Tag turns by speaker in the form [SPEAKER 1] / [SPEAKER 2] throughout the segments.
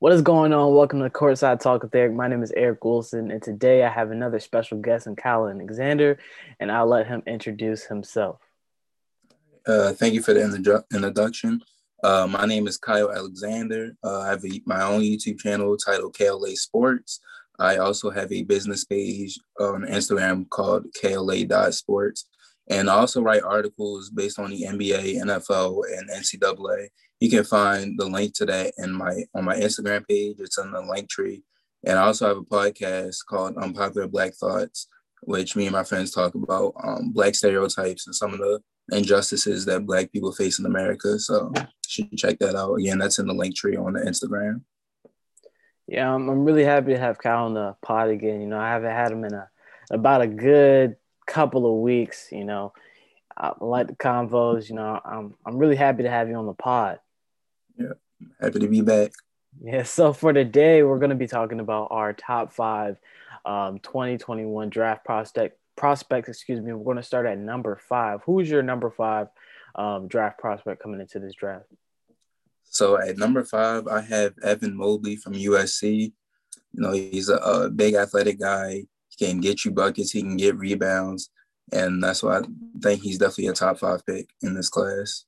[SPEAKER 1] What is going on? Welcome to Courtside Talk with Eric. My name is Eric Wilson, and today I have another special guest in Kyle Alexander, and I'll let him introduce himself.
[SPEAKER 2] Uh, thank you for the introduction. Uh, my name is Kyle Alexander. Uh, I have a, my own YouTube channel titled KLA Sports. I also have a business page on Instagram called KLA.sports. And I also write articles based on the NBA, NFL, and NCAA. You can find the link to that in my on my Instagram page. It's in the link tree. And I also have a podcast called Unpopular Black Thoughts, which me and my friends talk about um, black stereotypes and some of the injustices that black people face in America. So you should check that out. Again, that's in the link tree on the Instagram.
[SPEAKER 1] Yeah, I'm, I'm really happy to have Kyle on the pod again. You know, I haven't had him in a about a good couple of weeks. You know, I like the convos. You know, I'm I'm really happy to have you on the pod.
[SPEAKER 2] Yeah, happy to be back.
[SPEAKER 1] Yeah. So for today, we're going to be talking about our top five um, 2021 draft prospect prospects. Excuse me. We're going to start at number five. Who's your number five um, draft prospect coming into this draft?
[SPEAKER 2] So at number five, I have Evan Mobley from USC. You know, he's a, a big athletic guy. He can get you buckets. He can get rebounds, and that's why I think he's definitely a top five pick in this class.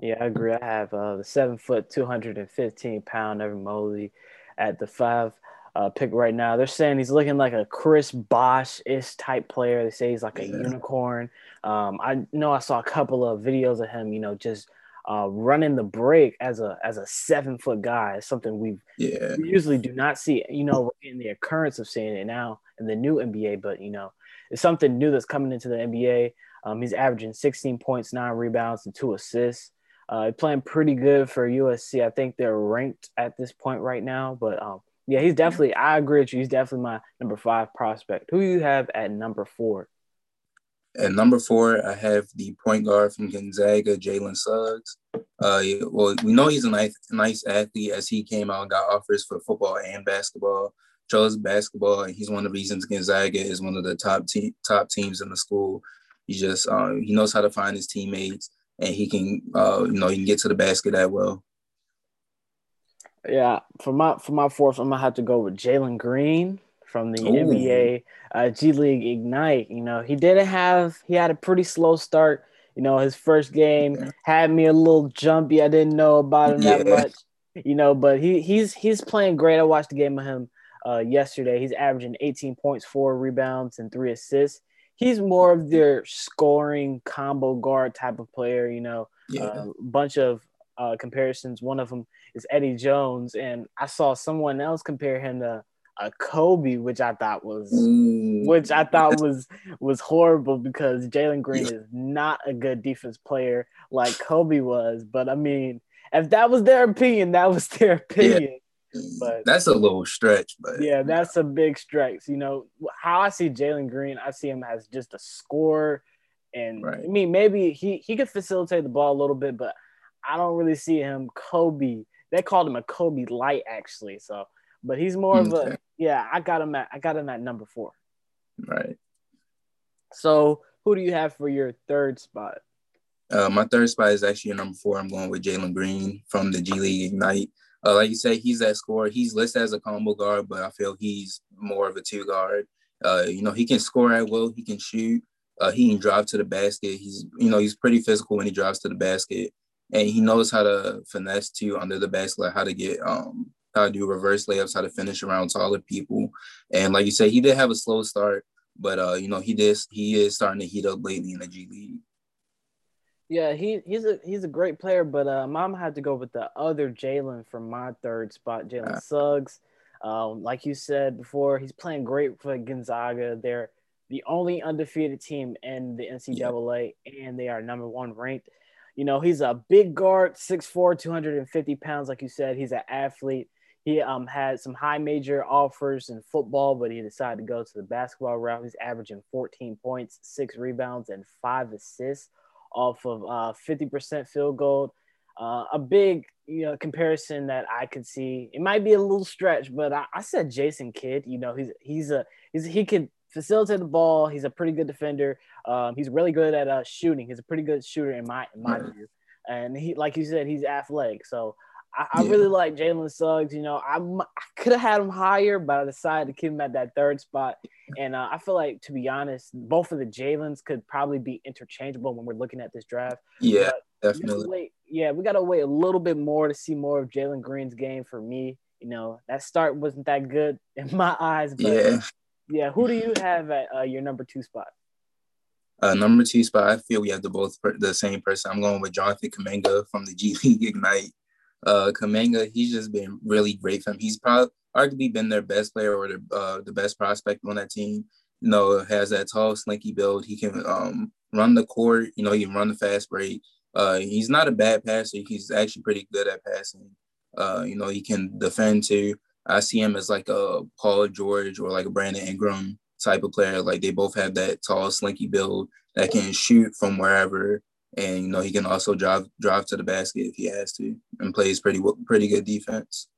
[SPEAKER 1] Yeah, I agree. I have uh, the seven foot, 215 pound Evan Mobley at the five uh, pick right now. They're saying he's looking like a Chris Bosh ish type player. They say he's like a yeah. unicorn. Um, I know I saw a couple of videos of him, you know, just uh, running the break as a as a seven foot guy is something we've
[SPEAKER 2] yeah.
[SPEAKER 1] we usually do not see. You know, in the occurrence of seeing it now in the new NBA, but you know, it's something new that's coming into the NBA. Um, he's averaging 16 points, nine rebounds, and two assists. Uh, playing pretty good for USC. I think they're ranked at this point right now, but um, yeah, he's definitely. I agree with you. He's definitely my number five prospect. Who you have at number four?
[SPEAKER 2] At number four, I have the point guard from Gonzaga, Jalen Suggs. Uh, well, we know he's a nice, nice athlete as he came out and got offers for football and basketball. Chose basketball, and he's one of the reasons Gonzaga is one of the top te- top teams in the school. He just uh, he knows how to find his teammates, and he can uh, you know he can get to the basket that well.
[SPEAKER 1] Yeah, for my for my fourth, I'm gonna have to go with Jalen Green from the Ooh. NBA uh, G League Ignite. You know, he didn't have he had a pretty slow start. You know, his first game had me a little jumpy. I didn't know about him yeah. that much. You know, but he he's he's playing great. I watched the game of him uh, yesterday. He's averaging 18 points, four rebounds, and three assists. He's more of their scoring combo guard type of player. You know, a yeah. uh, bunch of uh, comparisons. One of them is Eddie Jones, and I saw someone else compare him to a Kobe, which I thought was mm. which I thought was was horrible because Jalen Green is not a good defense player like Kobe was. But I mean, if that was their opinion, that was their opinion. Yeah. But
[SPEAKER 2] that's a little stretch, but
[SPEAKER 1] yeah, that's a big stretch. You know how I see Jalen Green, I see him as just a scorer, and right. I mean maybe he he could facilitate the ball a little bit, but I don't really see him Kobe. They called him a Kobe light actually, so but he's more of a yeah. I got him at I got him at number four.
[SPEAKER 2] Right.
[SPEAKER 1] So who do you have for your third spot?
[SPEAKER 2] Uh, my third spot is actually number four. I'm going with Jalen Green from the G League Ignite. Uh, like you say, he's that scorer. He's listed as a combo guard, but I feel he's more of a two guard. Uh, you know, he can score at will. He can shoot. Uh, he can drive to the basket. He's, you know, he's pretty physical when he drives to the basket, and he knows how to finesse to under the basket, like how to get um, how to do reverse layups, how to finish around taller people. And like you said, he did have a slow start, but uh, you know, he did he is starting to heat up lately in the G League.
[SPEAKER 1] Yeah, he he's a he's a great player, but uh, mom had to go with the other Jalen from my third spot, Jalen yeah. Suggs. Um, like you said before, he's playing great for Gonzaga. They're the only undefeated team in the NCAA, yeah. and they are number one ranked. You know, he's a big guard, 6'4, 250 pounds, like you said. He's an athlete. He um, had some high major offers in football, but he decided to go to the basketball route. He's averaging 14 points, six rebounds, and five assists off of uh, 50% field goal. Uh, a big you know comparison that I could see. It might be a little stretch, but I, I said Jason Kidd. You know, he's he's a he's he can facilitate the ball. He's a pretty good defender. Um, he's really good at uh, shooting. He's a pretty good shooter in my in my view. And he, like you said, he's athletic. So I, I really like Jalen Suggs. You know, I'm, I could have had him higher, but I decided to keep him at that third spot. And uh, I feel like, to be honest, both of the Jalen's could probably be interchangeable when we're looking at this draft.
[SPEAKER 2] Yeah, but definitely.
[SPEAKER 1] Wait, yeah, we got to wait a little bit more to see more of Jalen Green's game for me. You know, that start wasn't that good in my eyes. But yeah. Yeah. Who do you have at uh, your number two spot?
[SPEAKER 2] Uh, number two spot, I feel we have the both per- the same person. I'm going with Jonathan Kuminga from the G League Ignite. Uh, Kuminga, he's just been really great for him. He's probably arguably been their best player or the uh, the best prospect on that team. You know, has that tall, slinky build. He can um, run the court. You know, he can run the fast break. Uh, he's not a bad passer. He's actually pretty good at passing. Uh, you know, he can defend too. I see him as like a Paul George or like a Brandon Ingram type of player. Like they both have that tall, slinky build that can shoot from wherever, and you know he can also drive drive to the basket if he has to, and plays pretty pretty good defense.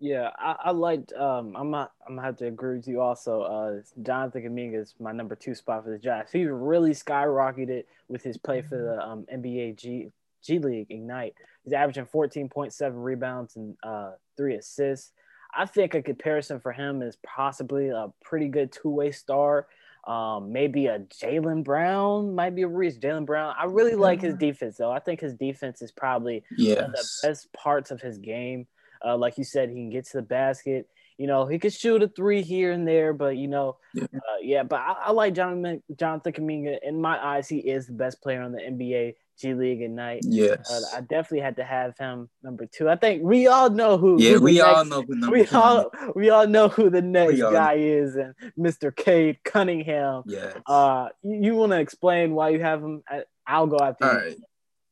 [SPEAKER 1] Yeah, I, I liked. Um, I'm not. I'm gonna have to agree with you. Also, uh, Jonathan Kuminga is my number two spot for the Jazz. He really skyrocketed with his play for the um, NBA G G League Ignite. He's averaging 14.7 rebounds and uh, three assists. I think a comparison for him is possibly a pretty good two way star. Um, maybe a Jaylen Brown might be a reach. Jaylen Brown. I really like his defense though. I think his defense is probably
[SPEAKER 2] yes.
[SPEAKER 1] one of the best parts of his game. Uh, like you said, he can get to the basket. You know, he could shoot a three here and there, but you know, yeah, uh, yeah but I, I, like Jonathan Jonathan Kuminga. In my eyes, he is the best player on the NBA G League Ignite.
[SPEAKER 2] Yes,
[SPEAKER 1] uh, I definitely had to have him number two. I think we all know who.
[SPEAKER 2] Yeah, we all next, know who number
[SPEAKER 1] we
[SPEAKER 2] two.
[SPEAKER 1] all we all know who the next guy is, and Mr. Cade Cunningham.
[SPEAKER 2] Yes.
[SPEAKER 1] Uh, you, you want to explain why you have him? I'll go after.
[SPEAKER 2] All right.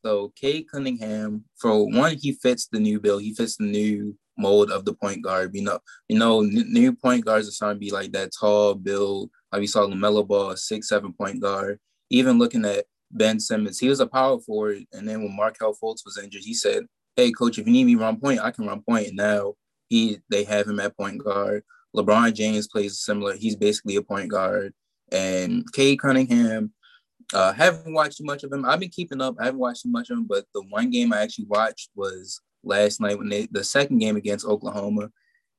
[SPEAKER 2] So Cade Cunningham, for one, he fits the new bill. He fits the new mold of the point guard. You know, you know, new point guards are starting to be like that tall build. Like we saw LaMelo Ball, six, seven point guard. Even looking at Ben Simmons. He was a power forward, and then when Markelle Fultz was injured, he said, "Hey, coach, if you need me run point, I can run point." And now he they have him at point guard. LeBron James plays similar. He's basically a point guard, and Cade Cunningham. Uh, haven't watched too much of him. I've been keeping up. I haven't watched too much of him, but the one game I actually watched was last night when they the second game against Oklahoma,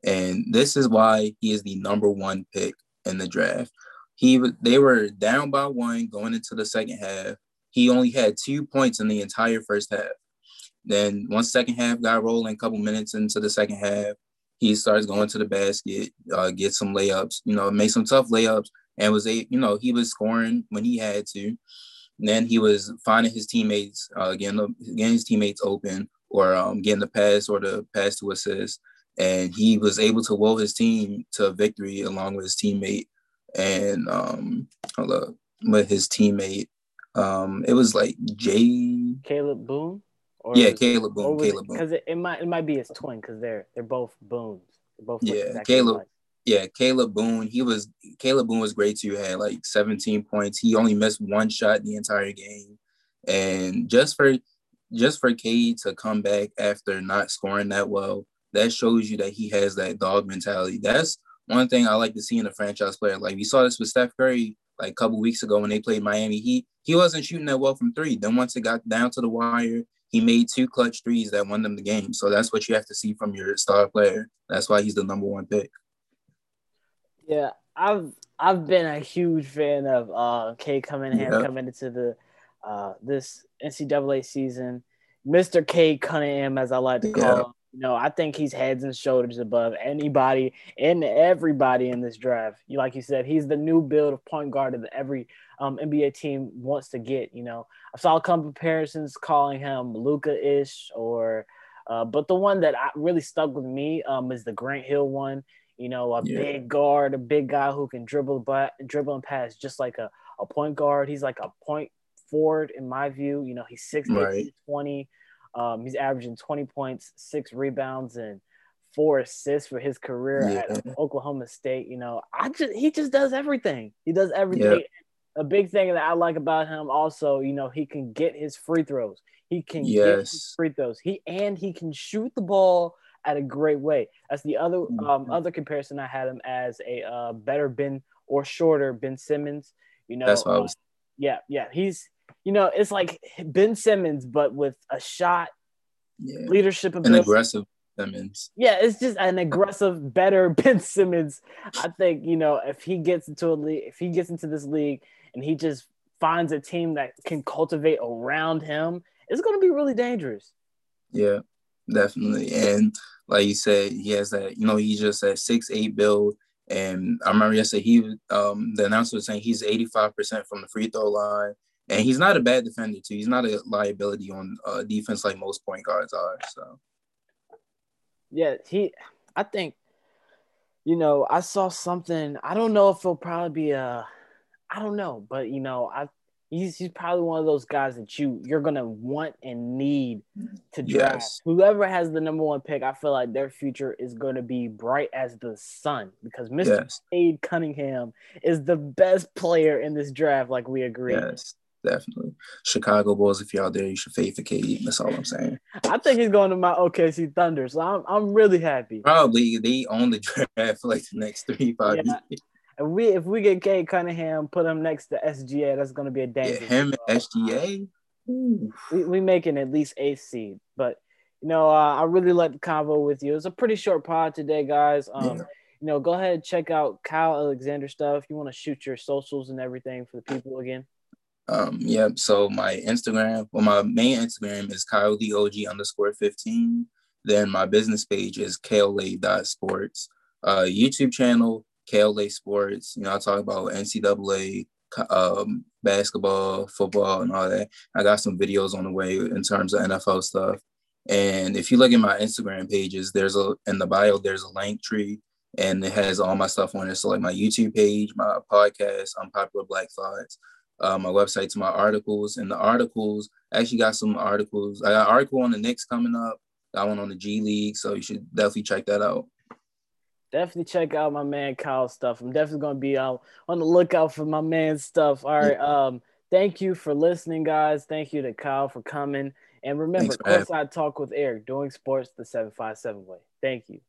[SPEAKER 2] and this is why he is the number one pick in the draft. He they were down by one going into the second half. He only had two points in the entire first half. Then once second half got rolling, a couple minutes into the second half, he starts going to the basket, uh, get some layups, you know, made some tough layups, and was a you know he was scoring when he had to. And then he was finding his teammates, uh, getting getting his teammates open, or um, getting the pass or the pass to assist, and he was able to will his team to victory along with his teammate and um, hold up, with his teammate um, it was like Jay
[SPEAKER 1] Kalib Boone.
[SPEAKER 2] Or yeah, Kalib Boone. Kalib
[SPEAKER 1] Boone. Because it, it, might it might be his twin because they're they're both Boones. They're both
[SPEAKER 2] yeah, exactly Kalib. Alike. Yeah, Kalib Boone. He was Kalib Boone was great too. Had like 17 points. He only missed one shot the entire game, and just for just for Cade to come back after not scoring that well, that shows you that he has that dog mentality. That's one thing I like to see in a franchise player. Like we saw this with Steph Curry like a couple weeks ago when they played Miami. He he wasn't shooting that well from three. Then once it got down to the wire, he made two clutch threes that won them the game. So that's what you have to see from your star player. That's why he's the number one pick.
[SPEAKER 1] Yeah, I've I've been a huge fan of uh Cade Cunningham yeah. coming into the uh this NCAA season. Mr. Cade Cunningham, as I like to call yeah. him. You know, I think he's heads and shoulders above anybody and everybody in this draft. You like you said, he's the new build of point guard that every um, NBA team wants to get. You know, I saw some comparisons calling him Luka ish, or uh, but the one that I, really stuck with me um, is the Grant Hill one. You know, a yeah. big guard, a big guy who can dribble, but dribble and pass just like a, a point guard. He's like a point forward in my view. You know, he's six right. 20. Um, he's averaging 20 points, six rebounds, and four assists for his career yeah. at Oklahoma State. You know, I just he just does everything. He does everything. Yeah. A big thing that I like about him also, you know, he can get his free throws. He can yes. get his free throws. He and he can shoot the ball at a great way. That's the other um, mm-hmm. other comparison I had him as a uh, better Ben or shorter Ben Simmons. You know,
[SPEAKER 2] that's what I was.
[SPEAKER 1] yeah, yeah. He's you know, it's like Ben Simmons, but with a shot
[SPEAKER 2] Yeah.
[SPEAKER 1] Leadership
[SPEAKER 2] ability. An aggressive Simmons.
[SPEAKER 1] Yeah, it's just an aggressive, better Ben Simmons. I think you know if he gets into a league, if he gets into this league, and he just finds a team that can cultivate around him, it's going to be really dangerous.
[SPEAKER 2] Yeah, definitely. And like you said, he has that. You know, he's just that six eight build. And I remember yesterday he um the announcer was saying he's 85% from the free throw line. And he's not a bad defender too. He's not a liability on uh, defense like most point guards are. So
[SPEAKER 1] yeah, he. I think, you know, I saw something. I don't know if he'll probably be a. I don't know, but you know, I he's he's probably one of those guys that you you're gonna want and need to draft. Yes. Whoever has the number one pick, I feel like their future is gonna be bright as the sun because Mr. Yes. Cade Cunningham is the best player in this draft. Like we agree.
[SPEAKER 2] Yes definitely. Chicago Bulls, if you're out there, you should fade for KD. That's all I'm saying.
[SPEAKER 1] I think he's going to my OKC Thunder, so I'm I'm really happy.
[SPEAKER 2] Probably they own the draft for like the next three five yeah. years.
[SPEAKER 1] If we if we get Cade Cunningham, put him next to SGA, that's going to be a danger.
[SPEAKER 2] Yeah, him and SGA.
[SPEAKER 1] We we making at least a seed, but you know uh, I really like the convo with you. It's a pretty short pod today, guys. Um, yeah. You know, go ahead and check out Kyle Alexander stuff. You want to shoot your socials and everything for the people again.
[SPEAKER 2] Um, yep. So my Instagram, well, my main Instagram is Kyle the OG underscore 15. Then my business page is KLA.sports. Uh, YouTube channel, KLA Sports. You know, I talk about NCAA, um, basketball, football, and all that. I got some videos on the way in terms of NFL stuff. And if you look at my Instagram pages, there's a in the bio, there's a link tree and it has all my stuff on it. So like my YouTube page, my podcast, Unpopular Black Thoughts, uh, my website to my articles. And the articles, I actually got some articles. I got an article on the Knicks coming up, got one on the G League. So you should definitely check that out.
[SPEAKER 1] Definitely check out my man Kyle stuff. I'm definitely gonna be out on the lookout for my man's stuff. All right. Um, thank you for listening, guys. Thank you to Kyle for coming. And remember, Thanks, Courtside Talk with Eric, doing sports the 757 way. Thank you.